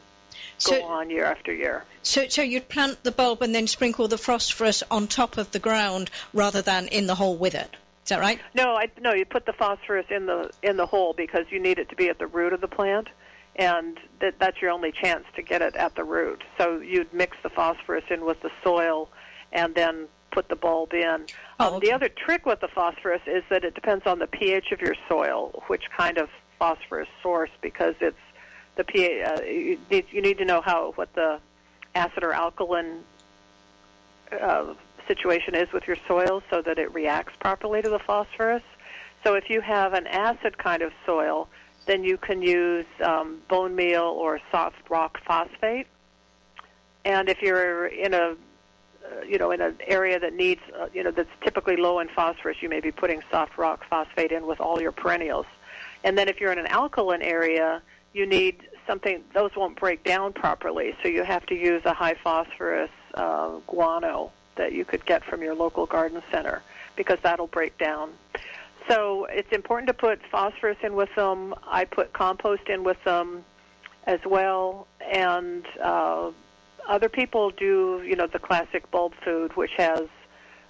go so, on year after year. So, so you'd plant the bulb and then sprinkle the phosphorus on top of the ground rather than in the hole with it. Is that right? No, I, no. You put the phosphorus in the in the hole because you need it to be at the root of the plant and that that's your only chance to get it at the root. So you'd mix the phosphorus in with the soil, and then put the bulb in. Oh, um. The other trick with the phosphorus is that it depends on the pH of your soil, which kind of phosphorus source, because it's the pH. Uh, you, need, you need to know how what the acid or alkaline uh, situation is with your soil, so that it reacts properly to the phosphorus. So if you have an acid kind of soil, then you can use um, bone meal or soft rock phosphate. And if you're in a uh, you know, in an area that needs, uh, you know, that's typically low in phosphorus, you may be putting soft rock phosphate in with all your perennials. And then if you're in an alkaline area, you need something, those won't break down properly, so you have to use a high phosphorus uh, guano that you could get from your local garden center because that'll break down. So it's important to put phosphorus in with them. I put compost in with them as well, and uh, other people do, you know, the classic bulb food, which has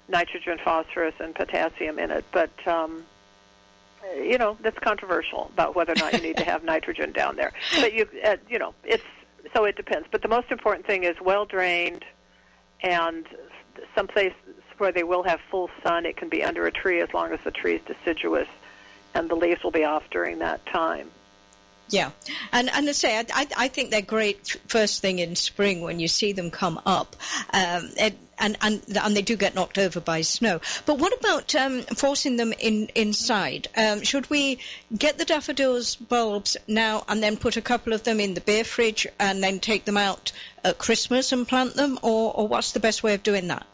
nitrogen, phosphorus, and potassium in it. But um, you know, that's controversial about whether or not you need to have nitrogen down there. But you, uh, you know, it's so it depends. But the most important thing is well drained, and someplace where they will have full sun. It can be under a tree as long as the tree is deciduous, and the leaves will be off during that time. Yeah, and and I say I, I think they're great first thing in spring when you see them come up, um, and, and and they do get knocked over by snow. But what about um, forcing them in inside? Um, should we get the daffodils bulbs now and then put a couple of them in the beer fridge and then take them out at Christmas and plant them, or or what's the best way of doing that?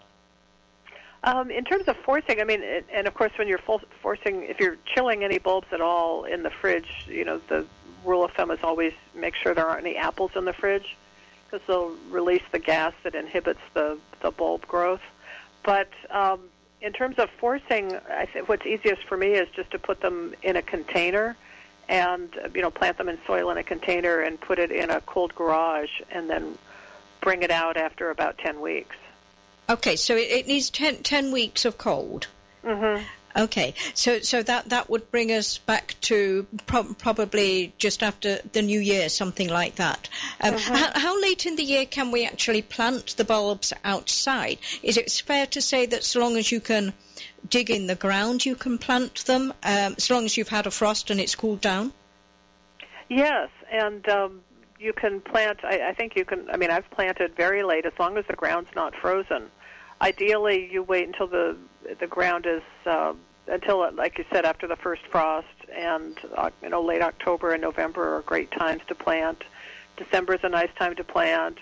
Um, in terms of forcing, I mean, and of course, when you're forcing, if you're chilling any bulbs at all in the fridge, you know, the rule of thumb is always make sure there aren't any apples in the fridge because they'll release the gas that inhibits the, the bulb growth. But um, in terms of forcing, I think what's easiest for me is just to put them in a container and you know plant them in soil in a container and put it in a cold garage and then bring it out after about 10 weeks. Okay, so it, it needs 10, 10 weeks of cold. Mm-hmm. Okay, so so that that would bring us back to pro- probably just after the new year, something like that. Um, mm-hmm. how, how, late in the year can we actually plant the bulbs outside? Is it fair to say that so long as you can dig in the ground, you can plant them, um, as long as you've had a frost and it's cooled down? Yes, and um, you can plant. I, I think you can. I mean, I've planted very late, as long as the ground's not frozen. Ideally, you wait until the the ground is uh, until, like you said, after the first frost, and uh, you know, late October and November are great times to plant. December is a nice time to plant.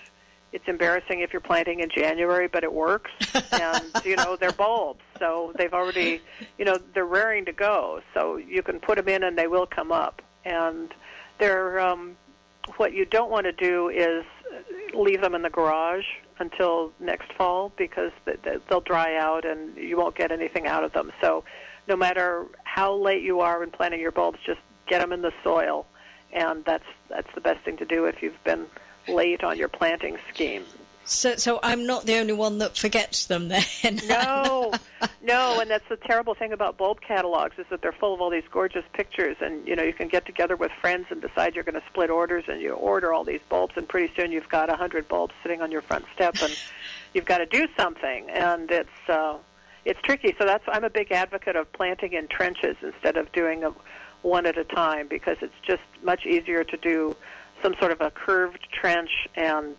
It's embarrassing if you're planting in January, but it works. and you know, they're bulbs, so they've already, you know, they're raring to go. So you can put them in, and they will come up. And they're um, what you don't want to do is leave them in the garage until next fall because they'll dry out and you won't get anything out of them. So no matter how late you are in planting your bulbs, just get them in the soil, and that's that's the best thing to do if you've been late on your planting scheme. So, so I'm not the only one that forgets them then. no, no, and that's the terrible thing about bulb catalogs is that they're full of all these gorgeous pictures, and you know you can get together with friends and decide you're going to split orders, and you order all these bulbs, and pretty soon you've got a hundred bulbs sitting on your front step, and you've got to do something, and it's uh, it's tricky. So that's I'm a big advocate of planting in trenches instead of doing them one at a time because it's just much easier to do some sort of a curved trench and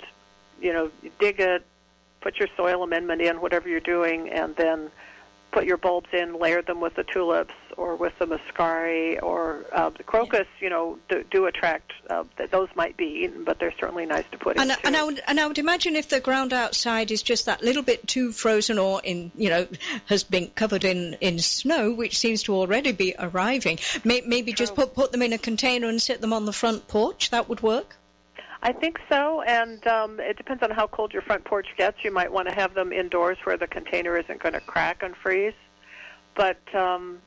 you know, dig it, put your soil amendment in, whatever you're doing, and then put your bulbs in, layer them with the tulips or with the muscari or uh, the crocus. You know, do, do attract uh, those might be eaten, but they're certainly nice to put and, in. And I would and I would imagine if the ground outside is just that little bit too frozen or in you know has been covered in in snow, which seems to already be arriving, may, maybe True. just put put them in a container and sit them on the front porch. That would work. I think so, and um, it depends on how cold your front porch gets. You might want to have them indoors where the container isn't going to crack and freeze. But um,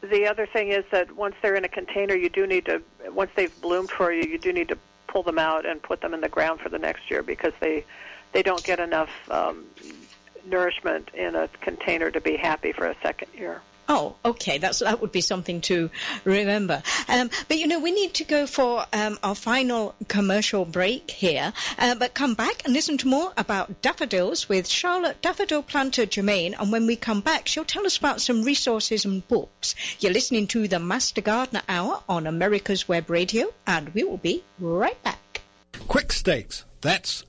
the other thing is that once they're in a container, you do need to, once they've bloomed for you, you do need to pull them out and put them in the ground for the next year because they they don't get enough um, nourishment in a container to be happy for a second year. Oh, okay. That's that would be something to remember. Um, but you know, we need to go for um, our final commercial break here. Uh, but come back and listen to more about daffodils with Charlotte Daffodil Planter Germain. And when we come back, she'll tell us about some resources and books. You're listening to the Master Gardener Hour on America's Web Radio, and we will be right back. Quik Stakes. That's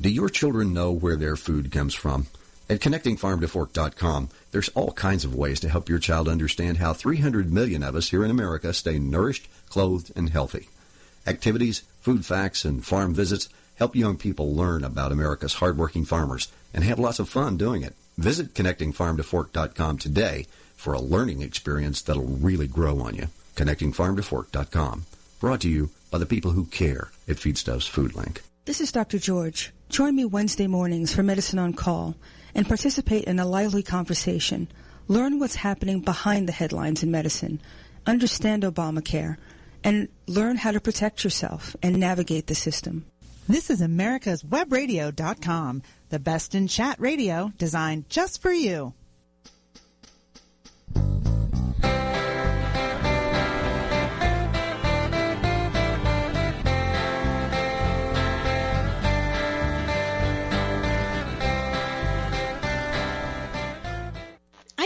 Do your children know where their food comes from? At connectingfarmtofork.com, there's all kinds of ways to help your child understand how 300 million of us here in America stay nourished, clothed, and healthy. Activities, food facts, and farm visits help young people learn about America's hardworking farmers and have lots of fun doing it. Visit connectingfarmtofork.com today for a learning experience that'll really grow on you. Connectingfarmtofork.com. Brought to you by the people who care at Feedstuffs Food Link. This is Dr. George. Join me Wednesday mornings for Medicine on Call and participate in a lively conversation. Learn what's happening behind the headlines in medicine, understand Obamacare, and learn how to protect yourself and navigate the system. This is America's Webradio.com, the best in chat radio designed just for you.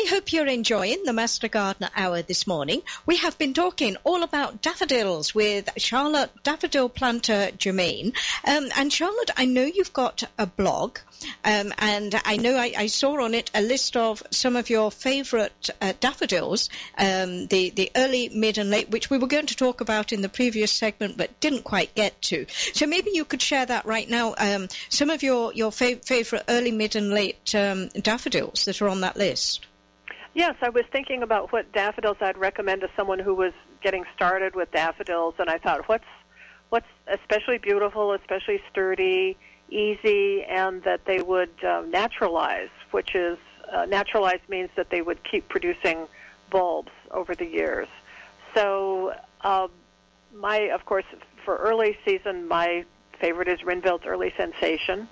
Hope you're enjoying the Master Gardener Hour this morning. We have been talking all about daffodils with Charlotte Daffodil Planter Germain. Um, and Charlotte, I know you've got a blog, um, and I know I, I, saw on it a list of some of your favourite uh, daffodils, um, the, the early, mid, and late, which we were going to talk about in the previous segment but didn't quite get to. So maybe you could share that right now. Um, some of your, your fav- favourite early, mid, and late um, daffodils that are on that list. Yes, I was thinking about what daffodils I'd recommend to someone who was getting started with daffodils, and I thought, what's what's especially beautiful, especially sturdy, easy, and that they would uh, naturalize, which is uh, naturalize means that they would keep producing bulbs over the years. So, uh, my of course for early season, my favorite is Rijnveld's Early Sensation,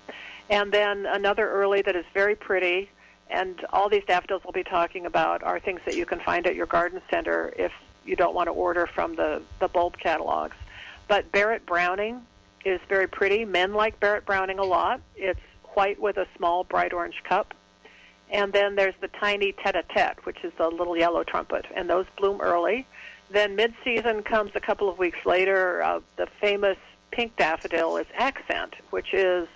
and then another early that is very pretty and all these daffodils we'll be talking about are things that you can find at your garden center if you don't want to order from the, the bulb catalogs. But Barrett Browning is very pretty. Men like Barrett Browning a lot. It's white with a small bright orange cup. And then there's the tiny tete-a-tete, which is the little yellow trumpet, and those bloom early. Then mid-season comes a couple of weeks later. Uh, the famous pink daffodil is Accent, which is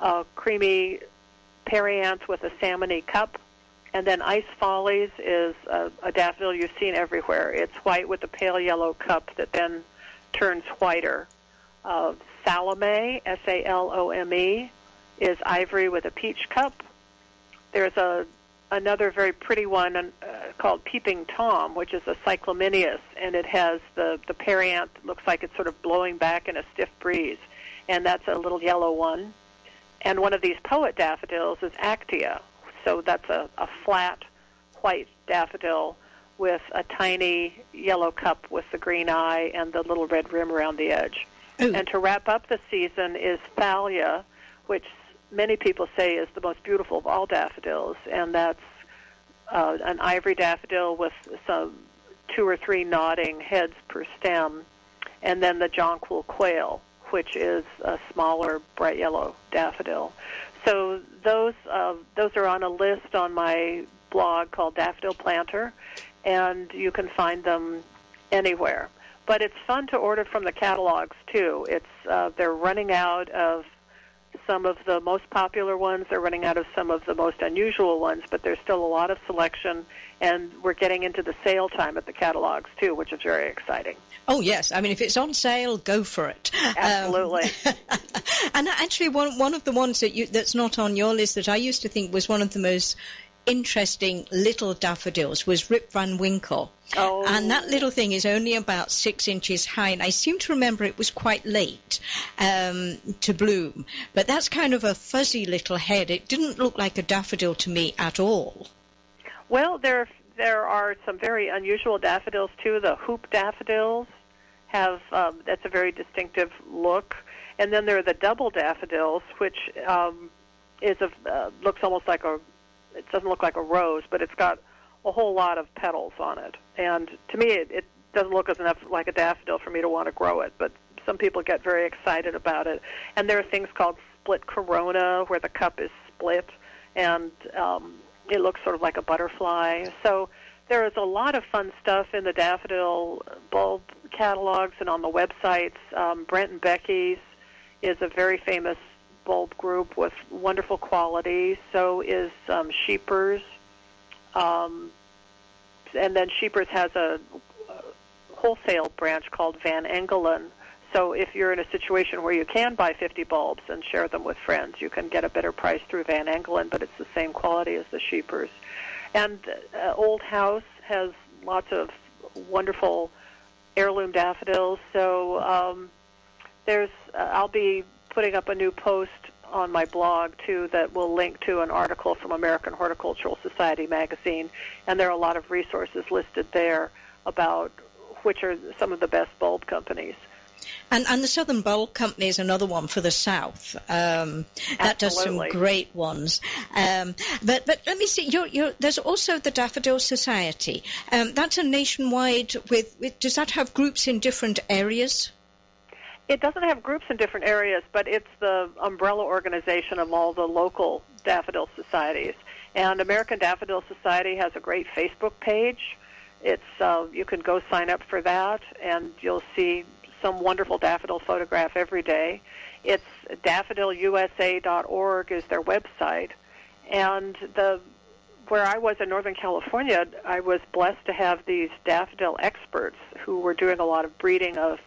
a creamy perianth with a salmony cup. And then Ice Follies is a, a daffodil you've seen everywhere. It's white with a pale yellow cup that then turns whiter. Uh, Salome, S-A-L-O-M-E, is ivory with a peach cup. There's a another very pretty one uh, called Peeping Tom, which is a cyclamineus, and it has the the perianth looks like it's sort of blowing back in a stiff breeze, and that's a little yellow one. And one of these poet daffodils is Actaea. So that's a, a flat white daffodil with a tiny yellow cup with the green eye and the little red rim around the edge. Ooh. And to wrap up the season is Thalia, which many people say is the most beautiful of all daffodils, and that's uh, an ivory daffodil with some two or three nodding heads per stem, and then the jonquil quail, which is a smaller bright yellow daffodil. So those uh, those are on a list on my blog called Daffodil Planter, and you can find them anywhere. But it's fun to order from the catalogs too. It's uh, they're running out of some of the most popular ones. They're running out of some of the most unusual ones, but there's still a lot of selection, and we're getting into the sale time at the catalogs too, which is very exciting. Oh yes, I mean if it's on sale, go for it. Absolutely. Um, and actually, one one of the ones that you that's not on your list that I used to think was one of the most interesting little daffodils was Rip Van Winkle. Oh. And that little thing is only about six inches high, and I seem to remember it was quite late um, to bloom. But that's kind of a fuzzy little head. It didn't look like a daffodil to me at all. Well, there there are some very unusual daffodils too. The hoop daffodils have um, that's a very distinctive look, and then there are the double daffodils, which um, is a uh, looks almost like a. It doesn't look like a rose, but it's got a whole lot of petals on it. And to me, it, it doesn't look as enough like a daffodil for me to want to grow it. But some people get very excited about it. And there are things called split corona, where the cup is split, and um, it looks sort of like a butterfly. So there is a lot of fun stuff in the daffodil bulb catalogs and on the websites. Um, Brent and Becky's is a very famous bulb group with wonderful quality. So is um, Scheepers. Um, and then Scheepers has a, wholesale branch called Van Engelen. So if you're in a situation where you can buy 50 bulbs and share them with friends, you can get a better price through Van Engelen, but it's the same quality as the Scheepers. And uh, Old House has lots of wonderful heirloom daffodils. So um, there's, uh, I'll be putting up a new post on my blog too that will link to an article from American Horticultural Society magazine, and there are a lot of resources listed there about which are some of the best bulb companies. And, and the Southern Bulb Company is another one for the South. Um, that does some great ones. Um, but but let me see. You're, you're, there's also the Daffodil Society. Um, that's a nationwide. With, with does that have groups in different areas? It doesn't have groups in different areas, but it's the umbrella organization of all the local daffodil societies. And American Daffodil Society has a great Facebook page. It's uh, you can go sign up for that, and you'll see some wonderful daffodil photograph every day. It's daffodilusa.org is their website, and the where I was in Northern California, I was blessed to have these daffodil experts who were doing a lot of breeding of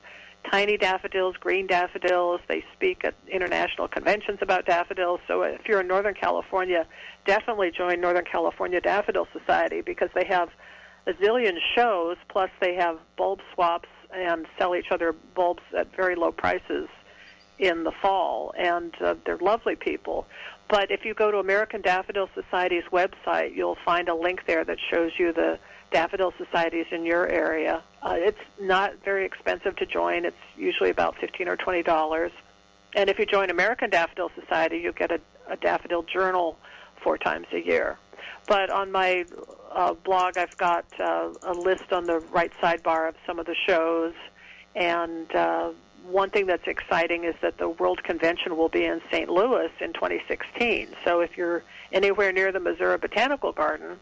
tiny daffodils, green daffodils. They speak at international conventions about daffodils. So if you're in Northern California, definitely join Northern California Daffodil Society because they have a zillion shows, plus they have bulb swaps and sell each other bulbs at very low prices in the fall, and uh, they're lovely people. But if you go to American Daffodil Society's website, you'll find a link there that shows you the daffodil societies in your area. Uh, it's not very expensive to join. It's usually about fifteen or twenty dollars. And if you join American Daffodil Society, you get a, a daffodil journal four times a year. But on my uh, blog, I've got uh, a list on the right sidebar of some of the shows. And uh, one thing that's exciting is that the World Convention will be in St. Louis in 2016. So if you're anywhere near the Missouri Botanical Garden,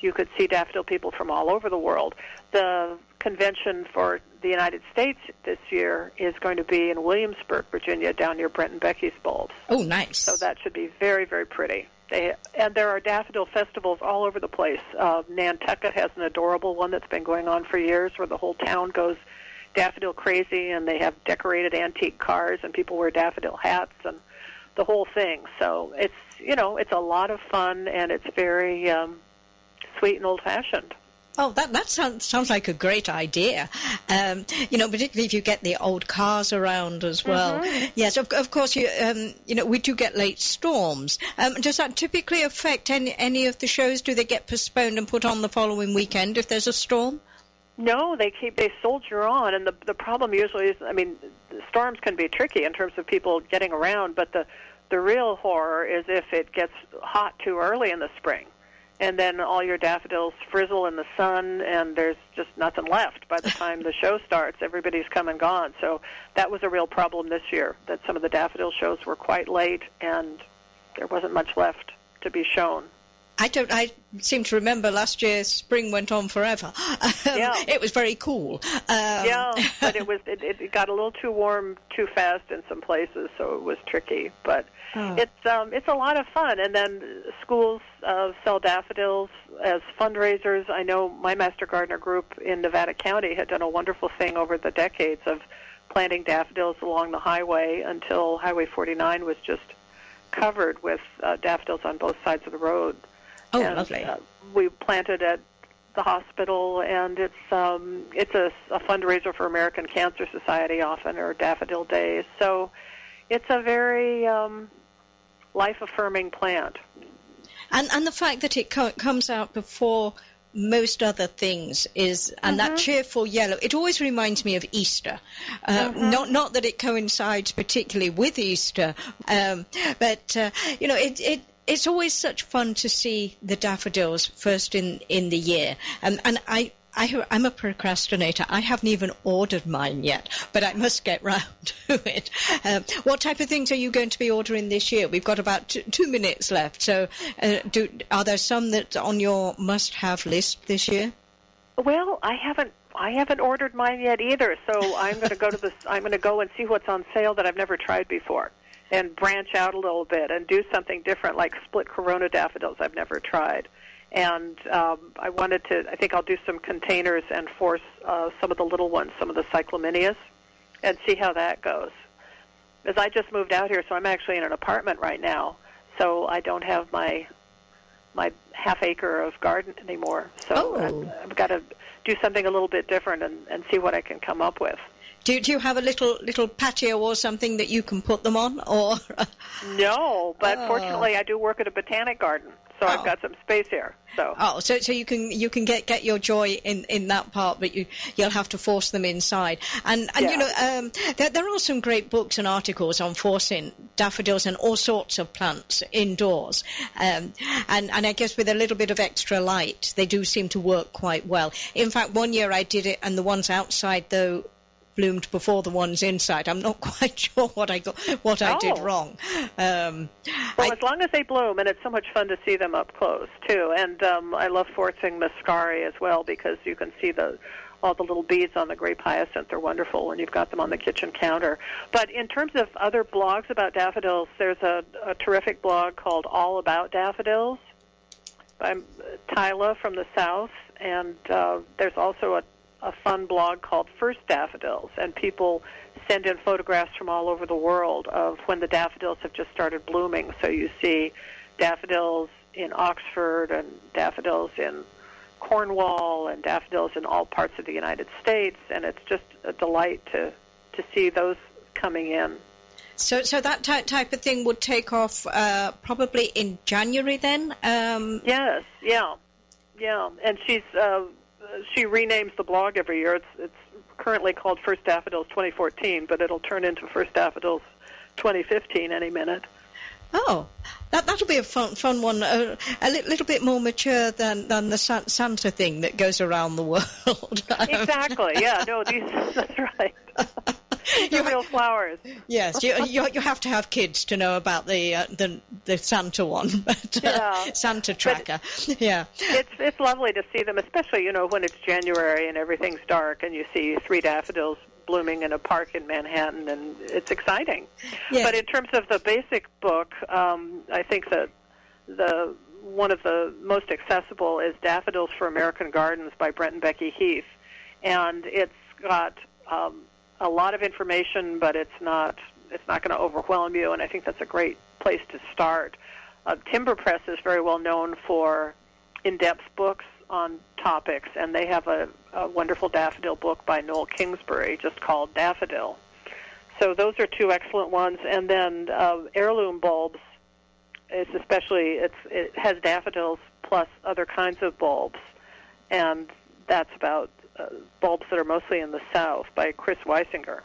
you could see daffodil people from all over the world. The convention for the United States this year is going to be in Williamsburg, Virginia, down near Brent and Becky's bulbs. Oh, nice. So that should be very, very pretty. They, and there are daffodil festivals all over the place. Uh, Nantucket has an adorable one that's been going on for years, where the whole town goes daffodil crazy, and they have decorated antique cars, and people wear daffodil hats, and the whole thing. So it's you know it's a lot of fun, and it's very um, sweet and old fashioned. Oh, that that sounds sounds like a great idea. Um, you know, particularly if you get the old cars around as well. Mm-hmm. Yes, of, of course. You um, you know, we do get late storms. Um, does that typically affect any any of the shows? Do they get postponed and put on the following weekend if there's a storm? No, they keep they soldier on, and the the problem usually is, I mean, storms can be tricky in terms of people getting around, but the the real horror is if it gets hot too early in the spring and then all your daffodils frizzle in the sun and there's just nothing left by the time the show starts. Everybody's come and gone. So that was a real problem this year that some of the daffodil shows were quite late and there wasn't much left to be shown I don't. I seem to remember last year spring went on forever. yeah, it was very cool. Um, yeah, but it was it, it got a little too warm too fast in some places, so it was tricky. But oh. it's um, it's a lot of fun. And then schools uh, sell daffodils as fundraisers. I know my Master Gardener group in Nevada County had done a wonderful thing over the decades of planting daffodils along the highway until Highway 49 was just covered with uh, daffodils on both sides of the road. Oh, and, lovely. Uh, we planted at the hospital, and it's um, it's a, a fundraiser for American Cancer Society often, or Daffodil Days. So it's a very um, life affirming plant. And and the fact that it co- comes out before most other things is, and that cheerful yellow. It always reminds me of Easter. Uh, Not not that it coincides particularly with Easter, um, but uh, you know it. it it's always such fun to see the daffodils first in, in the year, and and I. I, I'm a procrastinator. I haven't even ordered mine yet, but I must get round to it. Um, what type of things are you going to be ordering this year? We've got about two, two minutes left. So, uh, do, are there some that on your must-have list this year? Well, I haven't I haven't ordered mine yet either, so I'm going to go to this. I'm going to go and see what's on sale that I've never tried before, and branch out a little bit and do something different, like split Corona daffodils I've never tried. And um, I wanted to. I think I'll do some containers and force uh, some of the little ones, some of the cyclamineus, and see how that goes. As I just moved out here, so I'm actually in an apartment right now, so I don't have my my half acre of garden anymore. So Oh. I've, I've got to do something a little bit different and, and see what I can come up with. Do, do you have a little little patio or something that you can put them on, or No, but Oh. fortunately I do work at a botanic garden, so I've got some space here. So oh, so so you can you can get get your joy in in that part, but you you'll have to force them inside. And and you know um, there there are some great books and articles on forcing daffodils and all sorts of plants indoors. Um, and and I guess with a little bit of extra light, they do seem to work quite well. In fact, one year I did it, and the ones outside though bloomed before the ones inside. I'm not quite sure what I got, what I did Oh. wrong. Um, Well, as long as they bloom, and it's so much fun to see them up close too. And um, I love forcing muscari as well because you can see the all the little beads on the grape hyacinth are wonderful when you've got them on the kitchen counter. But in terms of other blogs about daffodils, there's a, a terrific blog called All About Daffodils by Tyla from the South, and uh, there's also a, a fun blog called First Daffodils, and people send in photographs from all over the world of when the daffodils have just started blooming. So you see daffodils in Oxford and daffodils in Cornwall and daffodils in all parts of the United States, and it's just a delight to to see those coming in. So, so that ty- type of thing would take off uh, probably in January then. Um, Yes, yeah, yeah. And she's uh, she renames the blog every year. It's it's currently called First Daffodils 2014, but it'll turn into First Daffodils 2015 any minute. oh, that that'll be a fun fun one. Uh, a li- little bit more mature than than the San- Santa thing that goes around the world. Exactly. Yeah. No, these that's right. Are real flowers. yes, you, you you have to have kids to know about the uh, the the Santa one, but, uh, Yeah. Santa tracker. yeah. It's it's lovely to see them, especially you know when it's January and everything's dark and you see three daffodils blooming in a park in Manhattan, and it's exciting. Yeah. But in terms of the basic book, um, I think that the one of the most accessible is Daffodils for American Gardens by Brent and Becky Heath, and it's got um, a lot of information, but it's not it's not going to overwhelm you, and I think that's a great place to start. Uh, Timber Press is very well known for in-depth books on topics, and they have a, a wonderful daffodil book by Noel Kingsbury just called Daffodil. So those are two excellent ones, and then uh, heirloom bulbs. It's especially it's it has daffodils plus other kinds of bulbs, and that's about Uh, bulbs that are mostly in the South by Chris Wiesinger.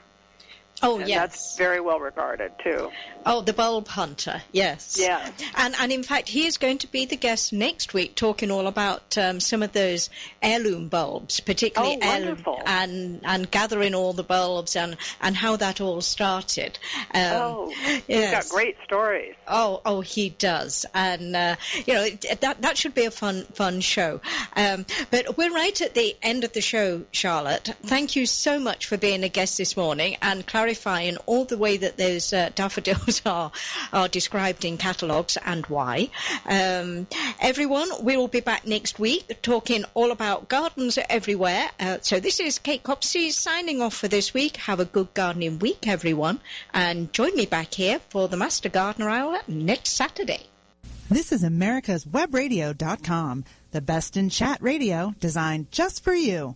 Oh and yes. that's very well regarded too. Oh, the bulb hunter, yes. Yes. And and in fact, he is going to be the guest next week, talking all about um, some of those heirloom bulbs, particularly Oh, heirloom, and and gathering all the bulbs and and how that all started. Um, oh, he's yes. got great stories. Oh, oh, he does, and uh, you know that that should be a fun fun show. Um, but we're right at the end of the show, Charlotte. Thank you so much for being a guest this morning and clarifying all the way that those uh, daffodils are are described in catalogues and why. Um, everyone, we will be back next week talking all about gardens everywhere. Uh, so this is Kate Copsey signing off for this week. Have a good gardening week, everyone, and join me back here for the Master Gardener Hour next Saturday. This is America's Webradio.com, the best in chat radio designed just for you.